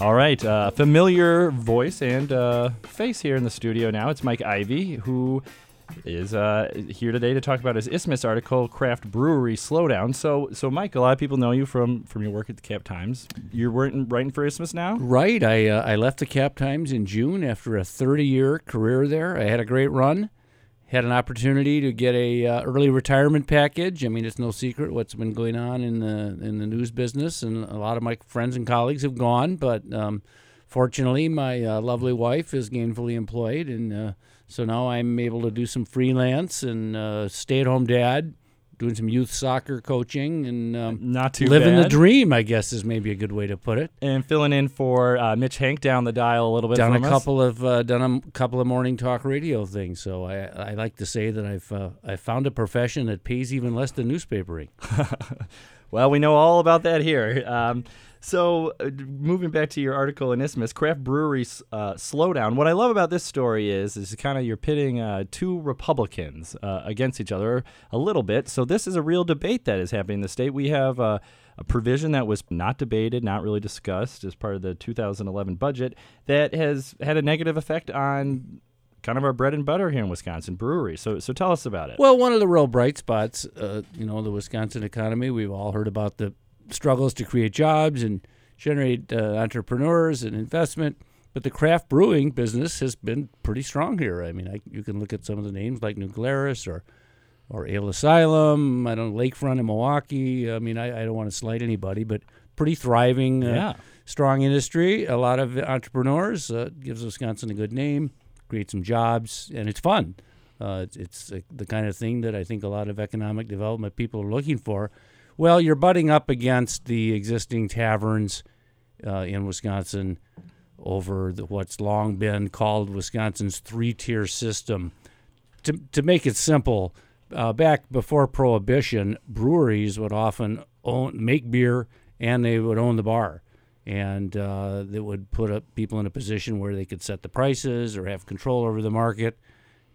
All right, uh, familiar voice and uh, face here in the studio now. It's Mike Ivey, who is uh, here today to talk about his Isthmus article, Craft Brewery Slowdown. So, so Mike, a lot of people know you from from your work at the Cap Times. You're writing, writing for Isthmus now. Right. I uh, I left the Cap Times in June after a 30 year career there. I had a great run. Had an opportunity to get a uh, early retirement package. I mean, it's no secret what's been going on in the in the news business, and a lot of my friends and colleagues have gone. But um, fortunately, my uh, lovely wife is gainfully employed, and uh, so now I'm able to do some freelance and uh, stay at home dad, doing some youth soccer coaching, and um, Not too living bad. the dream. I guess is maybe a good way to put it. and filling in for uh, Mitch Henck down the dial a little bit. done a us. couple of uh, done a couple of morning talk radio things. So I I like to say that I've uh, I found a profession that pays even less than newspapering. Well, we know all about that here. Um, so, uh, moving back to your article in Isthmus, craft breweries uh, slowdown. What I love about this story is, is kind of you're pitting uh, two Republicans uh, against each other a little bit. So this is a real debate that is happening in the state. We have uh, a provision that was not debated, not really discussed as part of the 2011 budget that has had a negative effect on kind of our bread and butter here in Wisconsin breweries. So, so tell us about it. Well, one of the real bright spots, uh, you know, the Wisconsin economy. We've all heard about the struggles to create jobs and generate uh, entrepreneurs and investment. But the craft brewing business has been pretty strong here. I mean, I, you can look at some of the names like New Glarus or or Ale Asylum. I don't Lakefront in Milwaukee. I mean, I, I don't want to slight anybody, but pretty thriving, uh, Yeah. strong industry. A lot of entrepreneurs uh, gives Wisconsin a good name, creates some jobs, and it's fun. Uh, it's it's the kind of thing that I think a lot of economic development people are looking for. Well, you're butting up against the existing taverns uh, in Wisconsin over the, what's long been called Wisconsin's three-tier system. To to make it simple, uh, back before Prohibition, breweries would often own make beer and they would own the bar, and uh, they would put up people in a position where they could set the prices or have control over the market.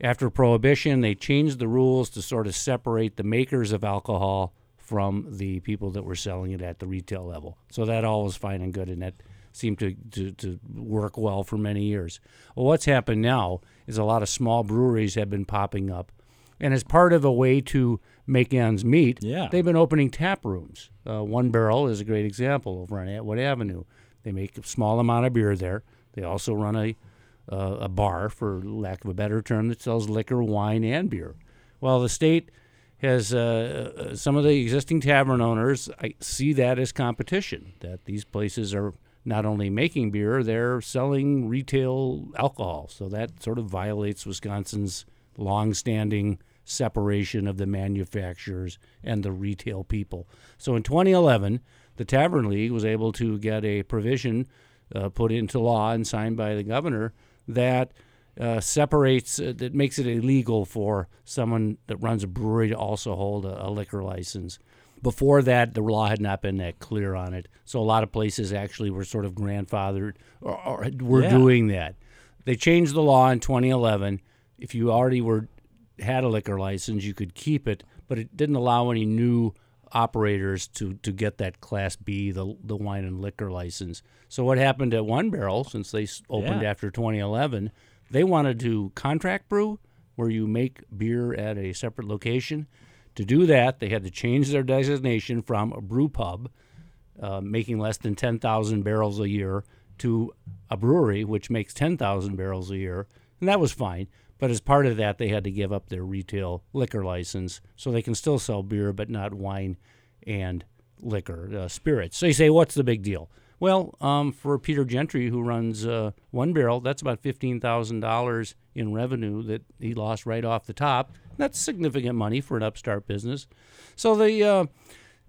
After Prohibition, they changed the rules to sort of separate the makers of alcohol from the people that were selling it at the retail level. So that all was fine and good, and that seemed to, to, to work well for many years. Well, what's happened now is a lot of small breweries have been popping up, and as part of a way to make ends meet, Yeah. they've been opening tap rooms. Uh, One Barrel is a great example over on Atwood Avenue. They make a small amount of beer there. They also run a uh, a bar, for lack of a better term, that sells liquor, wine, and beer. Well, the state has uh, uh, some of the existing tavern owners I see that as competition. That these places are not only making beer, they're selling retail alcohol. So that sort of violates Wisconsin's longstanding separation of the manufacturers and the retail people. So in 2011, the Tavern League was able to get a provision uh, put into law and signed by the governor that uh, separates, uh, that makes it illegal for someone that runs a brewery to also hold a, a liquor license. Before that, the law had not been that clear on it. So a lot of places actually were sort of grandfathered or, or were Yeah. doing that. They changed the law in 2011. If you already were had a liquor license, you could keep it, but it didn't allow any new operators to, to get that Class B, the, the wine and liquor license. So what happened at One Barrel, since they opened Yeah. after 2011, they wanted to contract brew, where you make beer at a separate location. To do that, they had to change their designation from a brew pub, uh, making less than 10,000 barrels a year, to a brewery, which makes 10,000 barrels a year. And that was fine. But as part of that, they had to give up their retail liquor license so they can still sell beer, but not wine and liquor, uh, spirits. So you say, what's the big deal? Well, um, for Peter Gentry, who runs uh, One Barrel, that's about $15,000 in revenue that he lost right off the top. That's significant money for an upstart business. So the uh,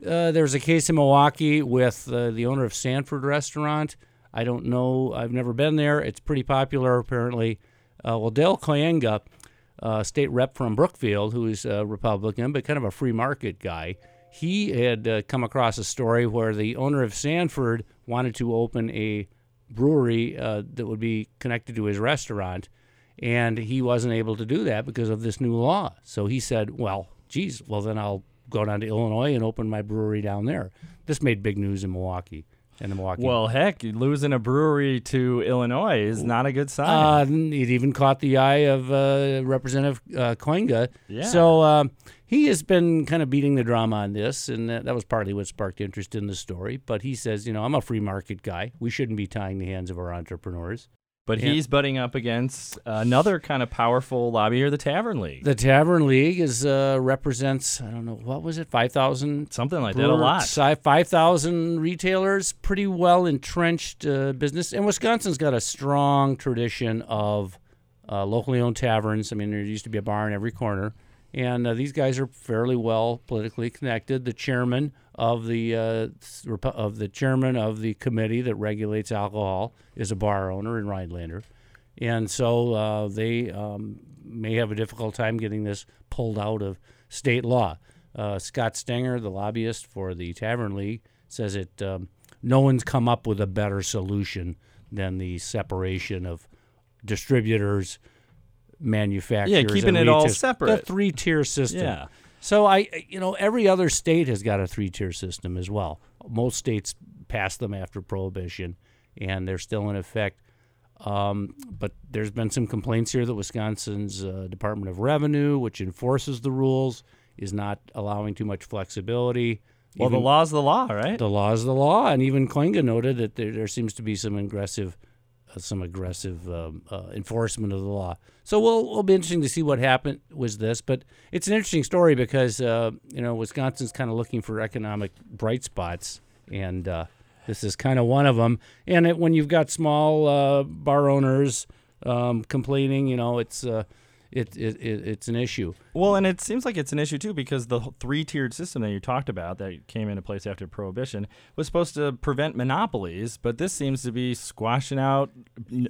uh, there's a case in Milwaukee with uh, the owner of Sanford Restaurant. I don't know. I've never been there. It's pretty popular, apparently. Uh, well, Dale Kooyenga, uh, state rep from Brookfield, who is a Republican, but kind of a free market guy, he had uh, come across a story where the owner of Sanford wanted to open a brewery uh, that would be connected to his restaurant, and he wasn't able to do that because of this new law. So he said, "Well, geez, well then I'll go down to Illinois and open my brewery down there." This made big news in Milwaukee. in the Milwaukee. Well, heck, losing a brewery to Illinois is not a good sign. Uh, it even caught the eye of uh, Representative uh, Kooyenga. Yeah. So um, he has been kind of beating the drum on this, and that, that was partly what sparked interest in the story. But he says, you know, I'm a free market guy. We shouldn't be tying the hands of our entrepreneurs. but he's butting up against another kind of powerful lobby lobbyer, the Tavern League. The Tavern League is uh, represents I don't know what was it five thousand Something like that, a lot. Five thousand retailers, pretty well entrenched uh, business, and Wisconsin's got a strong tradition of uh, locally owned taverns. I mean, there used to be a bar in every corner, and uh, these guys are fairly well politically connected. The chairman of the uh, of the chairman of the committee that regulates alcohol is a bar owner in Rhinelander, and so uh, they um, may have a difficult time getting this pulled out of state law. Uh, Scott Stenger, the lobbyist for the Tavern League, says it. Um, no one's come up with a better solution than the separation of distributors, manufacturers. Yeah, keeping and it all separate. The three-tier system. Yeah. So I, you know, every other state has got a three-tier system as well. Most states passed them after prohibition, and they're still in effect. Um, but there's been some complaints here that Wisconsin's uh, Department of Revenue, which enforces the rules, is not allowing too much flexibility. Well, the Even- law's the law, right? the law is the law, and even Kooyenga noted that there, there seems to be some aggressive, some aggressive um, uh, enforcement of the law. So we'll it'll be interesting to see what happened with this. But it's an interesting story because uh, you know Wisconsin's kind of looking for economic bright spots, and uh, this is kind of one of them. And it, when you've got small uh, bar owners um, complaining, you know it's. Uh, it, it, it, it's an issue. Well, and it seems like it's an issue too because the three tiered system that you talked about that came into place after prohibition was supposed to prevent monopolies, but this seems to be squashing out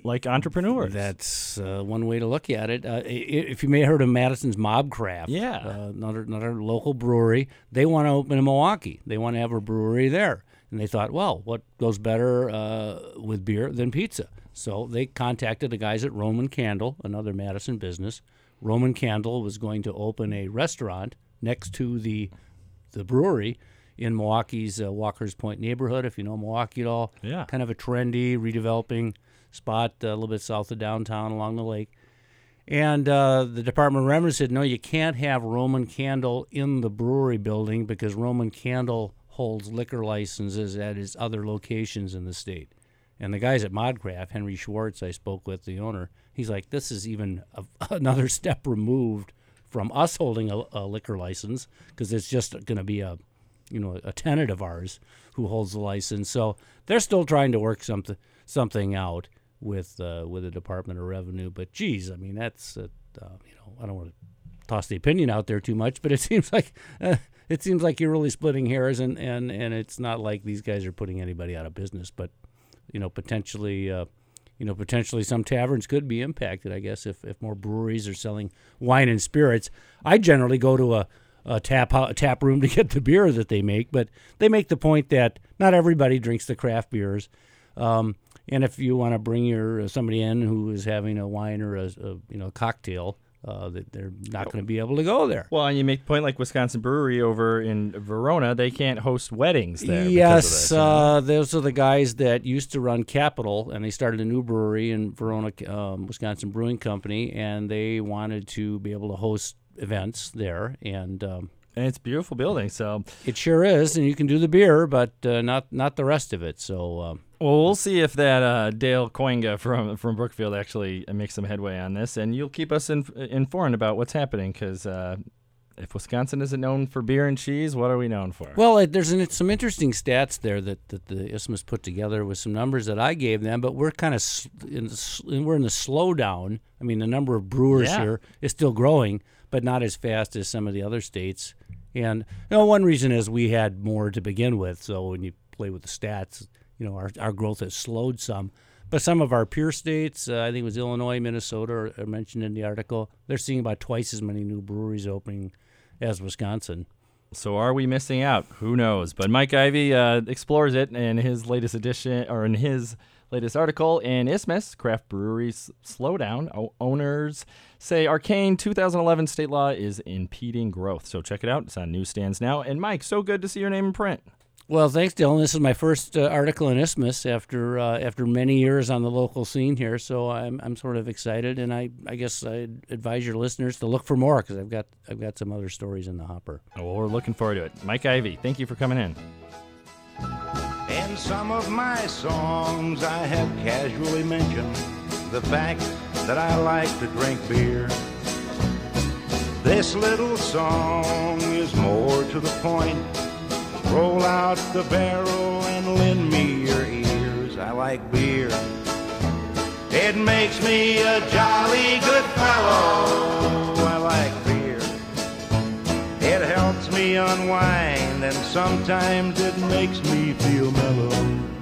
like entrepreneurs. That's uh, one way to look at it. Uh, if you may have heard of Madison's MobCraft, Yeah. uh, another another local brewery, they want to open in Milwaukee. They want to have a brewery there, and they thought, well, what goes better uh, with beer than pizza? So they contacted the guys at Roman Candle, another Madison business. Roman Candle was going to open a restaurant next to the the brewery in Milwaukee's uh, Walker's Point neighborhood. If you know Milwaukee at all, Yeah. kind of a trendy, redeveloping spot uh, a little bit south of downtown along the lake. And uh, the Department of Revenue said, no, you can't have Roman Candle in the brewery building because Roman Candle holds liquor licenses at its other locations in the state. And the guys at MobCraft, Henry Schwartz, I spoke with, the owner, he's like, this is even a, another step removed from us holding a, a liquor license because it's just going to be a, you know, a tenant of ours who holds the license. So they're still trying to work something something out with uh, with the Department of Revenue. But geez, I mean, that's uh, uh, you know, I don't want to toss the opinion out there too much, but it seems like uh, it seems like you're really splitting hairs, and and and it's not like these guys are putting anybody out of business, but you know, potentially. Uh, you know, potentially some taverns could be impacted. I guess if, if more breweries are selling wine and spirits, I generally go to a, a tap a tap room to get the beer that they make. But they make the point that not everybody drinks the craft beers, um, and if you want to bring your uh, somebody in who is having a wine or a, a you know cocktail, uh, that they're not going to be able to go there. Well, and you make the point like Wisconsin Brewery over in Verona, they can't host weddings there. Yes, uh, those are the guys that used to run Capital, and they started a new brewery in Verona, um, Wisconsin Brewing Company, and they wanted to be able to host events there, and um, and it's a beautiful building. So, it sure is. And you can do the beer, but uh, not not the rest of it. So. Um, well, we'll see if that uh, Dale Kooyenga from from Brookfield actually makes some headway on this, and you'll keep us in, informed about what's happening because. Uh, if Wisconsin isn't known for beer and cheese, what are we known for? Well, it, there's an, some interesting stats there that, that the Isthmus put together with some numbers that I gave them, but we're kind of in the, we're in the slowdown. I mean, the number of brewers Yeah. here is still growing, but not as fast as some of the other states. And you know, one reason is we had more to begin with. So when you play with the stats, you know, our our growth has slowed some. But some of our peer states, uh, I think it was Illinois, Minnesota, are, mentioned in the article. They're seeing about twice as many new breweries opening as Wisconsin. So are we missing out? Who knows? But Mike Ivey uh, explores it in his latest edition, or in his latest article in Isthmus Craft Breweries Slowdown. O- owners say arcane 2011 state law is impeding growth. So check it out. It's on newsstands now. And Mike, so good to see your name in print. Well, thanks, Dylan. This is my first uh, article in Isthmus after uh, after many years on the local scene here, so I'm I'm sort of excited, and I, I guess I advise your listeners to look for more because I've got I've got some other stories in the hopper. Well, we're looking forward to it. Mike Ivey, thank you for coming in. In some of my songs, I have casually mentioned the fact that I like to drink beer. This little song is more to the point. Roll out the barrel and lend me your ears. I like beer. It makes me a jolly good fellow. I like beer. It helps me unwind and sometimes it makes me feel mellow.